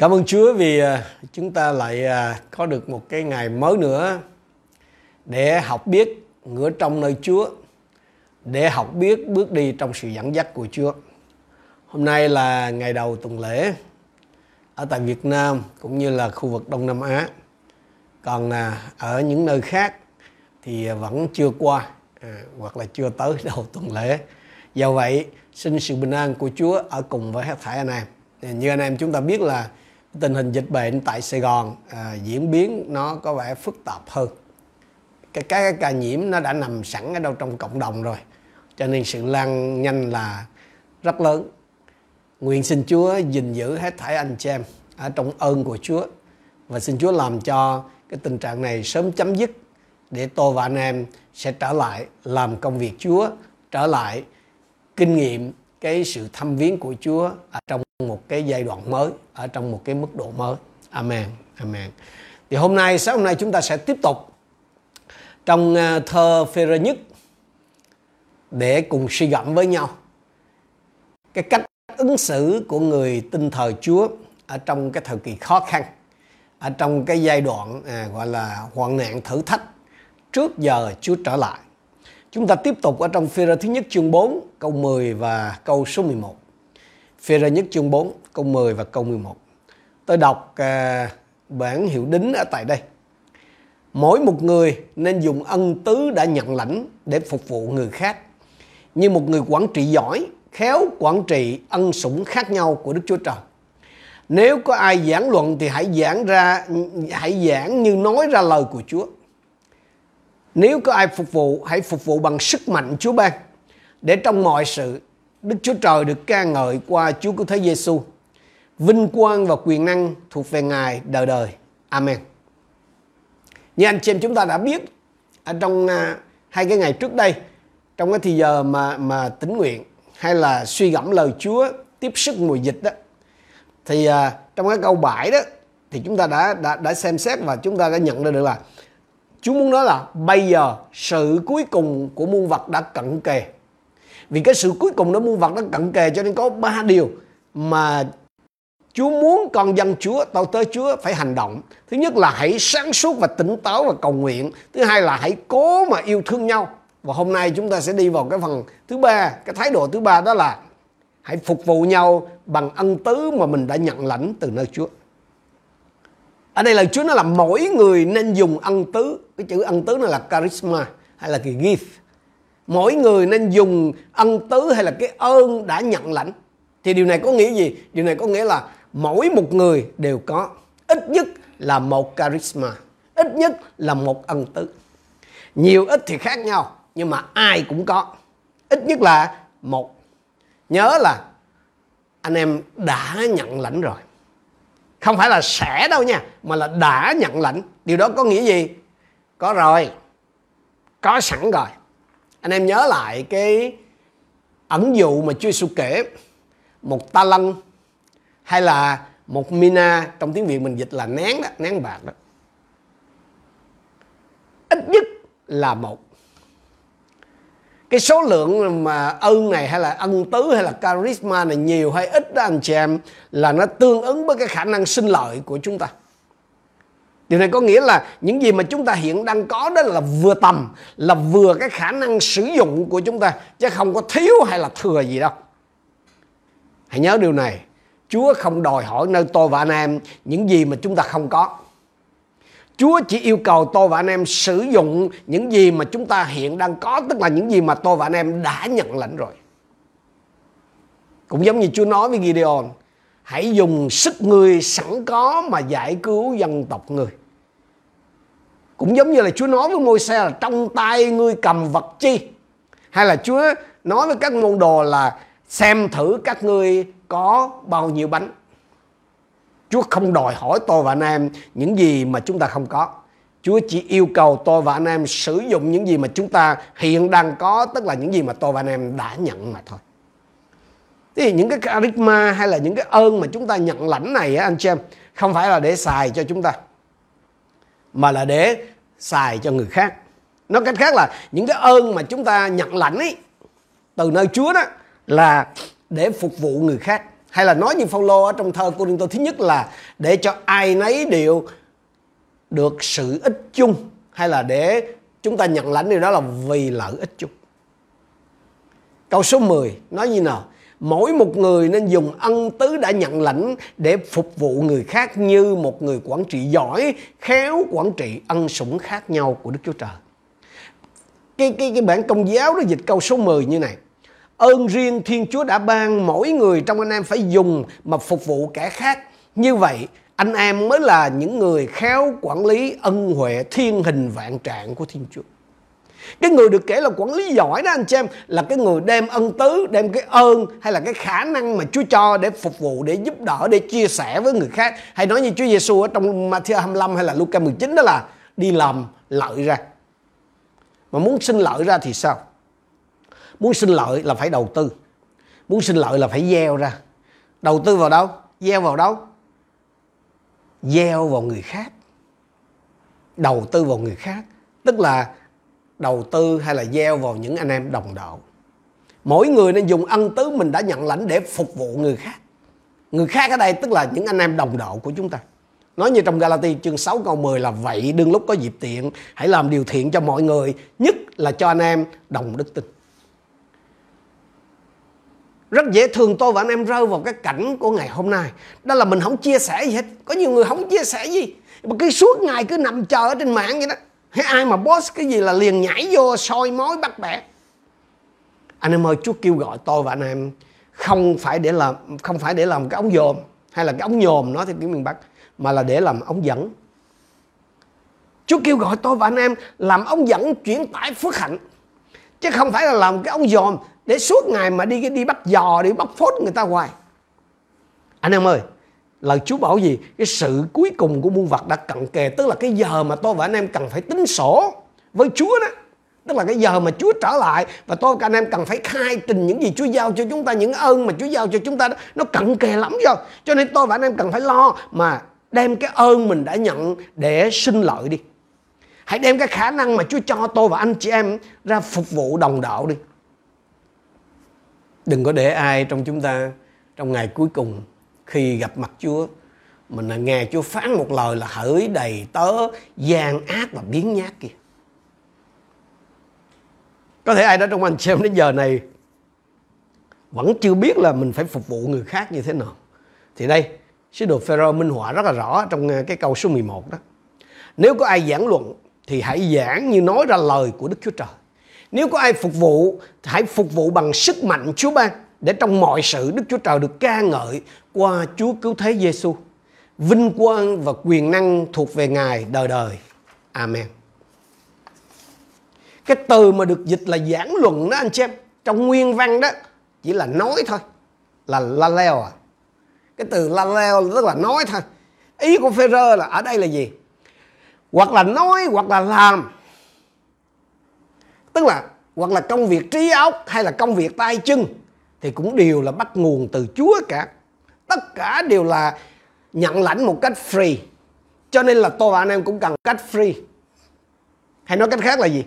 Cảm ơn Chúa vì à, chúng ta lại à, có được một cái ngày mới nữa để học biết ngửa trong nơi Chúa, để học biết bước đi trong sự dẫn dắt của Chúa. Hôm nay là ngày đầu tuần lễ ở tại Việt Nam cũng như là khu vực Đông Nam Á. Còn à, ở những nơi khác thì vẫn chưa qua hoặc là chưa tới đầu tuần lễ. Do vậy, xin sự bình an của Chúa ở cùng với hết thảy anh em. Như anh em chúng ta biết là tình hình dịch bệnh tại Sài Gòn à, diễn biến nó có vẻ phức tạp hơn. Cái, cái ca nhiễm nó đã nằm sẵn ở đâu trong cộng đồng rồi cho nên sự lan nhanh là rất lớn. Nguyện xin Chúa gìn giữ hết thảy anh chị em ở trong ơn của Chúa và xin Chúa làm cho cái tình trạng này sớm chấm dứt để tôi và anh em sẽ trở lại làm công việc Chúa trở lại kinh nghiệm cái sự thăm viếng của Chúa ở trong một cái giai đoạn mới ở trong một cái mức độ mới amen amen thì hôm nay sáng hôm nay chúng ta sẽ tiếp tục trong ờ, thơ phê nhất để cùng suy gẫm với nhau cái cách ứng xử của người tin thờ Chúa ở trong cái thời kỳ khó khăn ở trong cái giai đoạn à, gọi là hoạn nạn thử thách trước giờ Chúa trở lại. Chúng ta tiếp tục ở trong phi thứ nhất chương 4 câu 10 và câu số 11. Phê ra nhất chương 4 câu 10 và câu 11. Tôi đọc à, bản hiệu đính ở tại đây. Mỗi một người nên dùng ân tứ đã nhận lãnh để phục vụ người khác. Như một người quản trị giỏi, khéo quản trị ân sủng khác nhau của Đức Chúa Trời. Nếu có ai giảng luận thì hãy giảng ra hãy giảng như nói ra lời của Chúa. Nếu có ai phục vụ, hãy phục vụ bằng sức mạnh Chúa ban để trong mọi sự Đức Chúa Trời được ca ngợi qua Chúa Cứu Thế Giêsu. Vinh quang và quyền năng thuộc về Ngài đời đời. Amen. Như anh chị em chúng ta đã biết ở trong à, hai cái ngày trước đây trong cái thời giờ mà mà tính nguyện hay là suy gẫm lời Chúa tiếp sức mùa dịch đó thì uh, trong cái câu 7 đó thì chúng ta đã đã đã xem xét và chúng ta đã nhận ra được là Chúa muốn nói là bây giờ sự cuối cùng của muôn vật đã cận kề vì cái sự cuối cùng nó muôn vật nó cận kề cho nên có ba điều mà Chúa muốn con dân Chúa, tao tới Chúa phải hành động. Thứ nhất là hãy sáng suốt và tỉnh táo và cầu nguyện. Thứ hai là hãy cố mà yêu thương nhau. Và hôm nay chúng ta sẽ đi vào cái phần thứ ba, cái thái độ thứ ba đó là hãy phục vụ nhau bằng ân tứ mà mình đã nhận lãnh từ nơi Chúa. Ở đây là Chúa nói là mỗi người nên dùng ân tứ. Cái chữ ân tứ này là charisma hay là cái gift mỗi người nên dùng ân tứ hay là cái ơn đã nhận lãnh. Thì điều này có nghĩa gì? Điều này có nghĩa là mỗi một người đều có. Ít nhất là một charisma. Ít nhất là một ân tứ. Nhiều ít thì khác nhau, nhưng mà ai cũng có. Ít nhất là một. Nhớ là anh em đã nhận lãnh rồi. Không phải là sẽ đâu nha, mà là đã nhận lãnh. Điều đó có nghĩa gì? Có rồi. Có sẵn rồi anh em nhớ lại cái ẩn dụ mà Chúa Giêsu kể một ta lân hay là một mina trong tiếng Việt mình dịch là nén đó, nén bạc đó. Ít nhất là một. Cái số lượng mà ân này hay là ân tứ hay là charisma này nhiều hay ít đó anh chị em là nó tương ứng với cái khả năng sinh lợi của chúng ta. Điều này có nghĩa là những gì mà chúng ta hiện đang có đó là vừa tầm, là vừa cái khả năng sử dụng của chúng ta, chứ không có thiếu hay là thừa gì đâu. Hãy nhớ điều này, Chúa không đòi hỏi nơi tôi và anh em những gì mà chúng ta không có. Chúa chỉ yêu cầu tôi và anh em sử dụng những gì mà chúng ta hiện đang có, tức là những gì mà tôi và anh em đã nhận lãnh rồi. Cũng giống như Chúa nói với Gideon, hãy dùng sức người sẵn có mà giải cứu dân tộc người cũng giống như là Chúa nói với môi xe là trong tay ngươi cầm vật chi? Hay là Chúa nói với các môn đồ là xem thử các ngươi có bao nhiêu bánh? Chúa không đòi hỏi tôi và anh em những gì mà chúng ta không có. Chúa chỉ yêu cầu tôi và anh em sử dụng những gì mà chúng ta hiện đang có, Tức là những gì mà tôi và anh em đã nhận mà thôi. Thì những cái charisma hay là những cái ơn mà chúng ta nhận lãnh này á, anh chị em, Không phải là để xài cho chúng ta, mà là để xài cho người khác nói cách khác là những cái ơn mà chúng ta nhận lãnh ấy, từ nơi Chúa đó, là để phục vụ người khác hay là nói như Phaolô ở trong thơ Cô-rinh-tô thứ nhất là để cho ai nấy đều được sự ích chung, hay là để chúng ta nhận lãnh điều đó là vì lợi ích chung. Câu số 10 nói như nào? Mỗi một người nên dùng ân tứ đã nhận lãnh để phục vụ người khác như một người quản trị giỏi, khéo quản trị ân sủng khác nhau của Đức Chúa Trời. Cái, cái, cái bản công giáo đó dịch câu số 10 như này ơn riêng Thiên Chúa đã ban mỗi người trong anh em phải dùng mà phục vụ kẻ khác. Như vậy, anh em mới là những người khéo quản lý ân huệ thiên hình vạn trạng của Thiên Chúa. Cái người được kể là quản lý giỏi đó anh chị em là cái người đem ân tứ, đem cái ơn hay là cái khả năng mà Chúa cho để phục vụ, để giúp đỡ, để chia sẻ với người khác. Hay nói như Chúa Giêsu ở trong Matthew 25 hay là Luca 19 đó là đi làm lợi ra. Mà muốn sinh lợi ra thì sao? muốn sinh lợi là phải đầu tư muốn sinh lợi là phải gieo ra đầu tư vào đâu gieo vào đâu gieo vào người khác đầu tư vào người khác tức là đầu tư hay là gieo vào những anh em đồng đạo mỗi người nên dùng ân tứ mình đã nhận lãnh để phục vụ người khác. Người khác ở đây tức là những anh em đồng đạo của chúng ta. Nói như trong Galati chương 6 câu 10 là vậy đương lúc có dịp tiện, hãy làm điều thiện cho mọi người, nhất là cho anh em đồng đức tin. Rất dễ thường tôi và anh em rơi vào cái cảnh của ngày hôm nay. Đó là mình không chia sẻ gì hết. Có nhiều người không chia sẻ gì. Mà cứ suốt ngày cứ nằm chờ ở trên mạng vậy đó hay ai mà boss cái gì là liền nhảy vô, soi mối bắt bẻ. Anh em ơi, Chúa kêu gọi tôi và anh em không phải để làm, không phải để làm cái ống dòm hay là cái ống nhòm nói theo tiếng miền Bắc, mà là để làm ống dẫn. Chúa kêu gọi tôi và anh em làm ống dẫn chuyển tải phước hạnh, chứ không phải là làm cái ống dòm để suốt ngày mà đi đi bắt giò, đi bắt phốt người ta hoài. Anh em ơi lời Chúa bảo gì? Cái sự cuối cùng của muôn vật đã cận kề, tức là cái giờ mà tôi và anh em cần phải tính sổ với Chúa đó. Tức là cái giờ mà Chúa trở lại và tôi và anh em cần phải khai trình những gì Chúa giao cho chúng ta, những ơn mà Chúa giao cho chúng ta đó, nó cận kề lắm rồi cho nên tôi và anh em cần phải lo mà đem cái ơn mình đã nhận để sinh lợi đi. Hãy đem cái khả năng mà Chúa cho tôi và anh chị em ra phục vụ đồng đạo đi. Đừng có để ai trong chúng ta trong ngày cuối cùng khi gặp mặt Chúa mình là nghe Chúa phán một lời là hỡi đầy tớ gian ác và biến nhát kia có thể ai đó trong anh xem đến giờ này vẫn chưa biết là mình phải phục vụ người khác như thế nào. Thì đây sứ đồ Phêrô minh họa rất là rõ trong à, cái câu số 11 đó. Nếu có ai giảng luận thì hãy giảng như nói ra lời của Đức Chúa Trời. Nếu có ai phục vụ, hãy phục vụ bằng sức mạnh Chúa ban để trong mọi sự Đức Chúa Trời được ca ngợi qua Chúa cứu thế Giêsu. Vinh quang và quyền năng thuộc về Ngài đời đời. Amen. Cái từ mà được dịch là giảng luận đó anh chị em, trong nguyên văn đó chỉ là nói thôi, là la leo à. Cái từ la leo tức là nói thôi. Ý của phêrô là ở đây là gì? Hoặc là nói hoặc là làm tức là hoặc là công việc trí óc hay là công việc tay chân thì cũng đều là bắt nguồn từ Chúa cả. Tất cả đều là nhận lãnh một cách free. Cho nên là tôi và anh em cũng cần cách free. Hay nói cách khác là gì?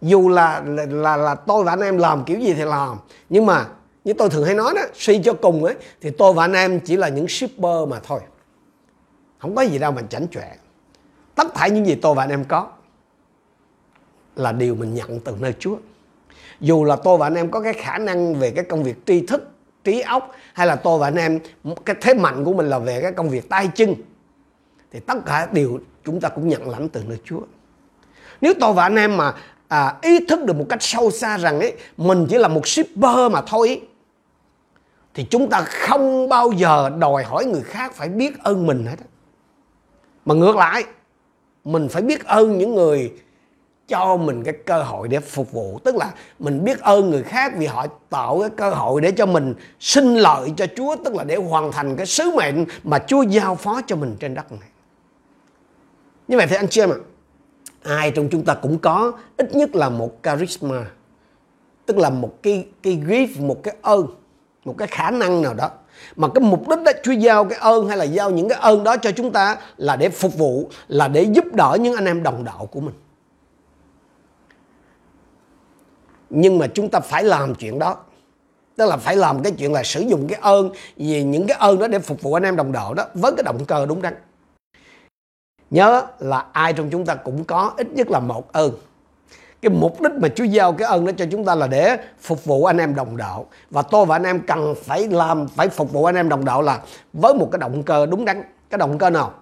Dù là là là, là tôi và anh em làm kiểu gì thì làm. Nhưng mà như tôi thường hay nói đó suy cho cùng ấy thì tôi và anh em chỉ là những shipper mà thôi. Không có gì đâu mà chảnh chọe. Tất cả những gì tôi và anh em có là điều mình nhận từ nơi Chúa. Dù là tôi và anh em có cái khả năng về cái công việc tri thức, trí óc hay là tôi và anh em cái thế mạnh của mình là về cái công việc tay chân thì tất cả đều chúng ta cũng nhận lãnh từ nơi Chúa. Nếu tôi và anh em mà à, ý thức được một cách sâu xa rằng ấy mình chỉ là một shipper mà thôi ấy, thì chúng ta không bao giờ đòi hỏi người khác phải biết ơn mình hết. Mà ngược lại, mình phải biết ơn những người cho mình cái cơ hội để phục vụ. Tức là mình biết ơn người khác vì họ tạo cái cơ hội để cho mình sinh lợi cho Chúa, tức là để hoàn thành cái sứ mệnh mà Chúa giao phó cho mình trên đất này. Như vậy thì anh chị em ạ, ai trong chúng ta cũng có, ít nhất là một charisma, tức là một cái cái gift, một cái ơn, một cái khả năng nào đó. Mà cái mục đích đó, Chúa giao cái ơn hay là giao những cái ơn đó cho chúng ta là để phục vụ, là để giúp đỡ những anh em đồng đạo của mình. Nhưng mà chúng ta phải làm chuyện đó. Tức là phải làm cái chuyện là sử dụng cái ơn, vì những cái ơn đó để phục vụ anh em đồng đội đó, với cái động cơ đúng đắn. Nhớ là ai trong chúng ta cũng có ít nhất là một ơn. Cái mục đích mà Chúa giao cái ơn đó cho chúng ta là để phục vụ anh em đồng đạo và tôi và anh em cần phải làm, phải phục vụ anh em đồng đạo là với một cái động cơ đúng đắn. Cái động cơ nào?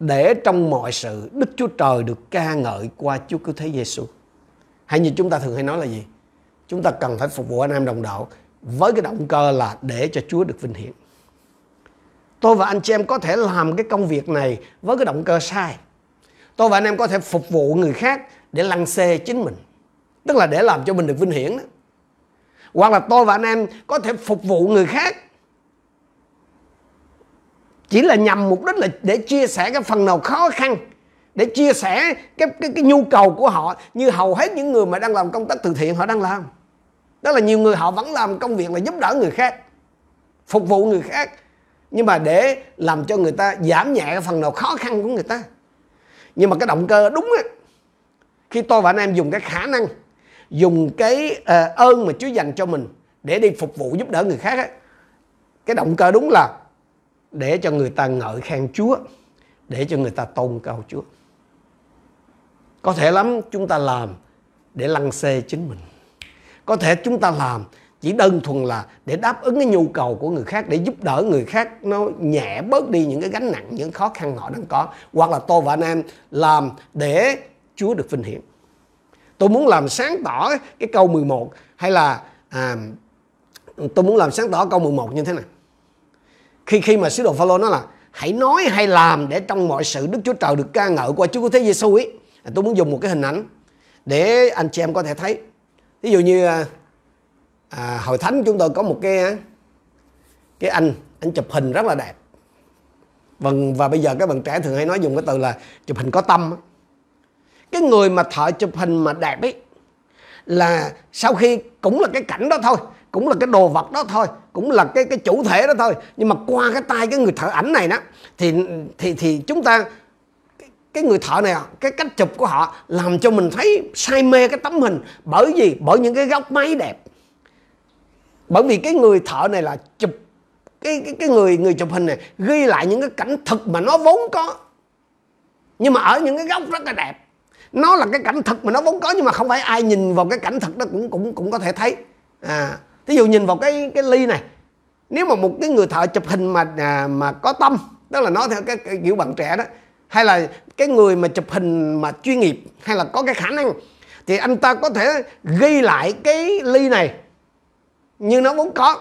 Để trong mọi sự, Đức Chúa Trời được ca ngợi qua Chúa Cứu Thế Giêsu hay như chúng ta thường hay nói là gì? Chúng ta cần phải phục vụ anh em đồng đạo với cái động cơ là để cho Chúa được vinh hiển. Tôi và anh chị em có thể làm cái công việc này với cái động cơ sai. Tôi và anh em có thể phục vụ người khác để lăng xê chính mình, tức là để làm cho mình được vinh hiển đó. Hoặc là tôi và anh em có thể phục vụ người khác. Chỉ là nhằm mục đích là để chia sẻ cái phần nào khó khăn để chia sẻ cái, cái cái nhu cầu của họ như hầu hết những người mà đang làm công tác từ thiện họ đang làm. Đó là nhiều người họ vẫn làm công việc là giúp đỡ người khác phục vụ người khác nhưng mà để làm cho người ta giảm nhẹ cái phần nào khó khăn của người ta. Nhưng mà cái động cơ đúng á khi tôi và anh em dùng cái khả năng dùng cái uh, ơn mà Chúa dành cho mình để đi phục vụ giúp đỡ người khác á cái động cơ đúng là để cho người ta ngợi khen Chúa để cho người ta tôn cao Chúa có thể lắm chúng ta làm để lăng xê chính mình. Có thể chúng ta làm chỉ đơn thuần là để đáp ứng cái nhu cầu của người khác để giúp đỡ người khác nó nhẹ bớt đi những cái gánh nặng những khó khăn họ đang có. Hoặc là tôi và anh em làm để Chúa được vinh hiển. Tôi muốn làm sáng tỏ cái câu 11 hay là à, tôi muốn làm sáng tỏ câu 11 như thế này. Khi khi mà sứ đồ Phaolô nói là hãy nói hay làm để trong mọi sự Đức Chúa Trời được ca ngợi qua Chúa của Thế Giêsu ấy tôi muốn dùng một cái hình ảnh để anh chị em có thể thấy. Ví dụ như à, à hội thánh chúng tôi có một cái cái anh anh chụp hình rất là đẹp. Và và bây giờ các bạn trẻ thường hay nói dùng cái từ là chụp hình có tâm cái người mà thợ chụp hình mà đẹp ấy là sau khi cũng là cái cảnh đó thôi cũng là cái đồ vật đó thôi cũng là cái cái chủ thể đó thôi nhưng mà qua cái tay cái người thợ ảnh này đó thì thì thì chúng ta cái người thợ này à, cái cách chụp của họ làm cho mình thấy say mê cái tấm hình. Bởi vì bởi những cái góc máy đẹp. Bởi vì cái người thợ này là chụp cái cái cái người người chụp hình này ghi lại những cái cảnh thực mà nó vốn có. Nhưng mà ở những cái góc rất là đẹp. Nó là cái cảnh thực mà nó vốn có nhưng mà không phải ai nhìn vào cái cảnh thực đó cũng cũng cũng có thể thấy. À ví dụ nhìn vào cái cái ly này. Nếu mà một cái người thợ chụp hình mà à, mà có tâm tức là nói theo cái, cái kiểu bạn trẻ đó hay là cái người mà chụp hình mà chuyên nghiệp, hay là có cái khả năng, thì anh ta có thể ghi lại cái ly này như nó vốn có.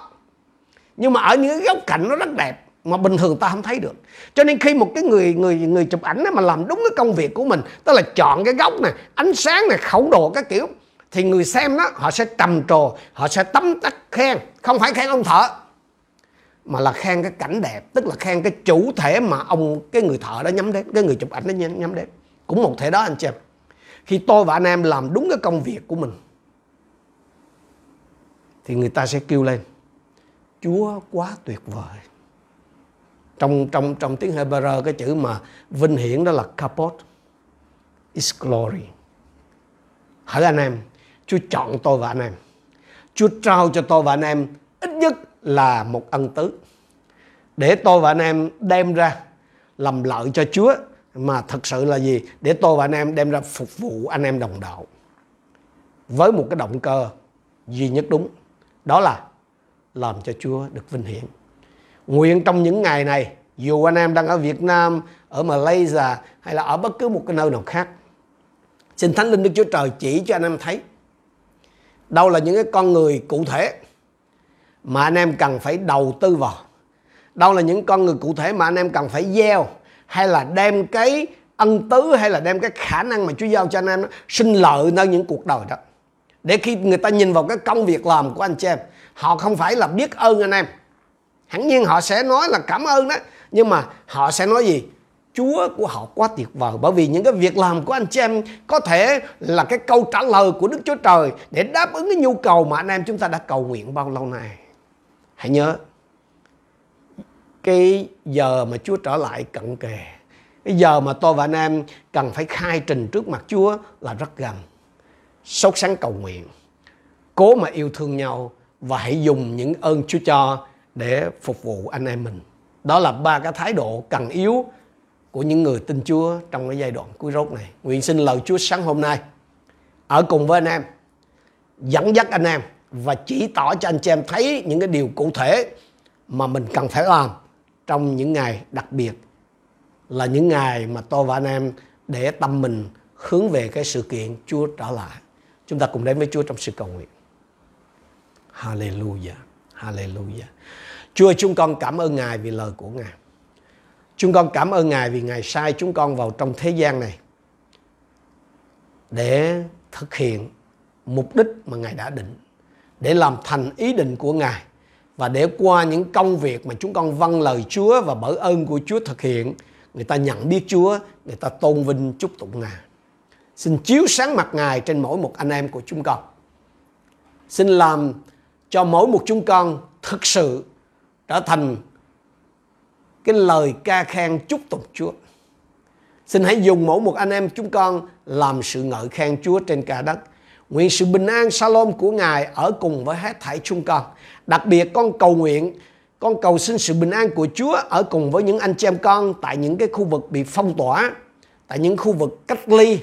Nhưng mà ở những cái góc cạnh nó rất đẹp, mà bình thường ta không thấy được. Cho nên khi một cái người người người chụp ảnh mà làm đúng cái công việc của mình, tức là chọn cái góc này, ánh sáng này, khẩu độ các kiểu, thì người xem đó, họ sẽ trầm trồ họ sẽ tấm tắc khen, không phải khen ông thợ mà là khen cái cảnh đẹp, tức là khen cái chủ thể mà ông, cái người thợ đó nhắm đến, cái người chụp ảnh đó nhắm đến. Cũng một thể đó anh chị em. Khi tôi và anh em làm đúng cái công việc của mình, thì người ta sẽ kêu lên, Chúa quá tuyệt vời. Trong trong trong tiếng Hebrew, cái chữ mà vinh hiển đó là kapot is glory. Hỡi anh em, Chúa chọn tôi và anh em. Chúa trao cho tôi và anh em ít nhất là một ân tứ. Để tôi và anh em đem ra làm lợi cho Chúa, mà thật sự là gì? Để tôi và anh em đem ra phục vụ anh em đồng đạo với một cái động cơ duy nhất đúng, đó là làm cho Chúa được vinh hiển. Nguyện trong những ngày này, dù anh em đang ở Việt Nam, ở Malaysia hay là ở bất cứ một cái nơi nào khác, xin Thánh Linh Đức Chúa Trời chỉ cho anh em thấy, đâu là những cái con người cụ thể mà anh em cần phải đầu tư vào. Đâu là những con người cụ thể mà anh em cần phải gieo hay là đem cái ân tứ hay là đem cái khả năng mà Chúa giao cho anh em đó, sinh lợi nơi những cuộc đời đó. Để khi người ta nhìn vào cái công việc làm của anh chị em họ không phải là biết ơn anh em. Hẳn nhiên họ sẽ nói là cảm ơn đó nhưng mà họ sẽ nói gì? Chúa của họ quá tuyệt vời bởi vì những cái việc làm của anh chị em có thể là cái câu trả lời của Đức Chúa Trời để đáp ứng cái nhu cầu mà anh em chúng ta đã cầu nguyện bao lâu nay. Hãy nhớ cái giờ mà Chúa trở lại cận kề. Cái giờ mà tôi và anh em cần phải khai trình trước mặt Chúa là rất gần. Sốt sáng cầu nguyện. Cố mà yêu thương nhau và hãy dùng những ơn Chúa cho để phục vụ anh em mình. Đó là ba cái thái độ cần yếu của những người tin Chúa trong cái giai đoạn cuối rốt này. Nguyện xin lời Chúa sáng hôm nay ở cùng với anh em, dẫn dắt anh em và chỉ tỏ cho anh chị em thấy những cái điều cụ thể mà mình cần phải làm trong những ngày đặc biệt là những ngày mà tôi và anh em để tâm mình hướng về cái sự kiện Chúa trở lại. Chúng ta cùng đến với Chúa trong sự cầu nguyện. Hallelujah. Hallelujah. Chúa chúng con cảm ơn Ngài vì lời của Ngài. Chúng con cảm ơn Ngài vì Ngài sai chúng con vào trong thế gian này để thực hiện mục đích mà Ngài đã định, để làm thành ý định của Ngài và để qua những công việc mà chúng con vâng lời Chúa và bởi ơn của Chúa thực hiện, người ta nhận biết Chúa, người ta tôn vinh chúc tụng Ngài. Xin chiếu sáng mặt Ngài trên mỗi một anh em của chúng con. Xin làm cho mỗi một chúng con thực sự trở thành cái lời ca khen chúc tụng Chúa. Xin hãy dùng mỗi một anh em chúng con làm sự ngợi khen Chúa trên cả đất. Nguyện sự bình an Salom của Ngài ở cùng với hết thảy chúng con. Đặc biệt con cầu nguyện, con cầu xin sự bình an của Chúa ở cùng với những anh chị em con tại những cái khu vực bị phong tỏa, tại những khu vực cách ly,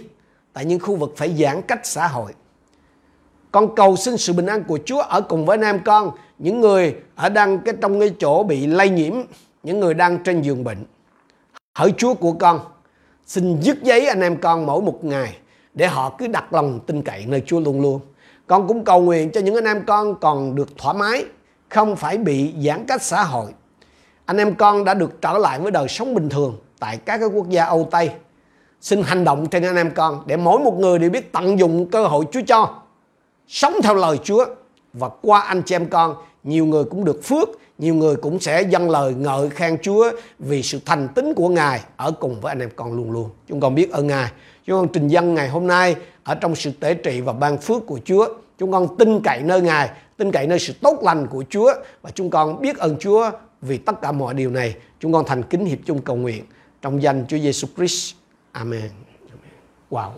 tại những khu vực phải giãn cách xã hội. Con cầu xin sự bình an của Chúa ở cùng với anh em con, những người ở đang cái trong cái chỗ bị lây nhiễm, những người đang trên giường bệnh. Hỡi Chúa của con, xin dứt giấy anh em con mỗi một ngày để họ cứ đặt lòng tin cậy nơi Chúa luôn luôn. Con cũng cầu nguyện cho những anh em con còn được thoải mái, không phải bị giãn cách xã hội. Anh em con đã được trở lại với đời sống bình thường tại các cái quốc gia Âu Tây. Xin hành động trên anh em con để mỗi một người đều biết tận dụng cơ hội Chúa cho. Sống theo lời Chúa và qua anh chị em con, nhiều người cũng được phước, nhiều người cũng sẽ dâng lời ngợi khen Chúa vì sự thành tín của Ngài ở cùng với anh em con luôn luôn. Chúng con biết ơn Ngài. Chúng con trình dân ngày hôm nay ở trong sự tế trị và ban phước của Chúa. Chúng con tin cậy nơi Ngài, tin cậy nơi sự tốt lành của Chúa và chúng con biết ơn Chúa vì tất cả mọi điều này. Chúng con thành kính hiệp chung cầu nguyện trong danh Chúa Giêsu Christ. Amen. Wow.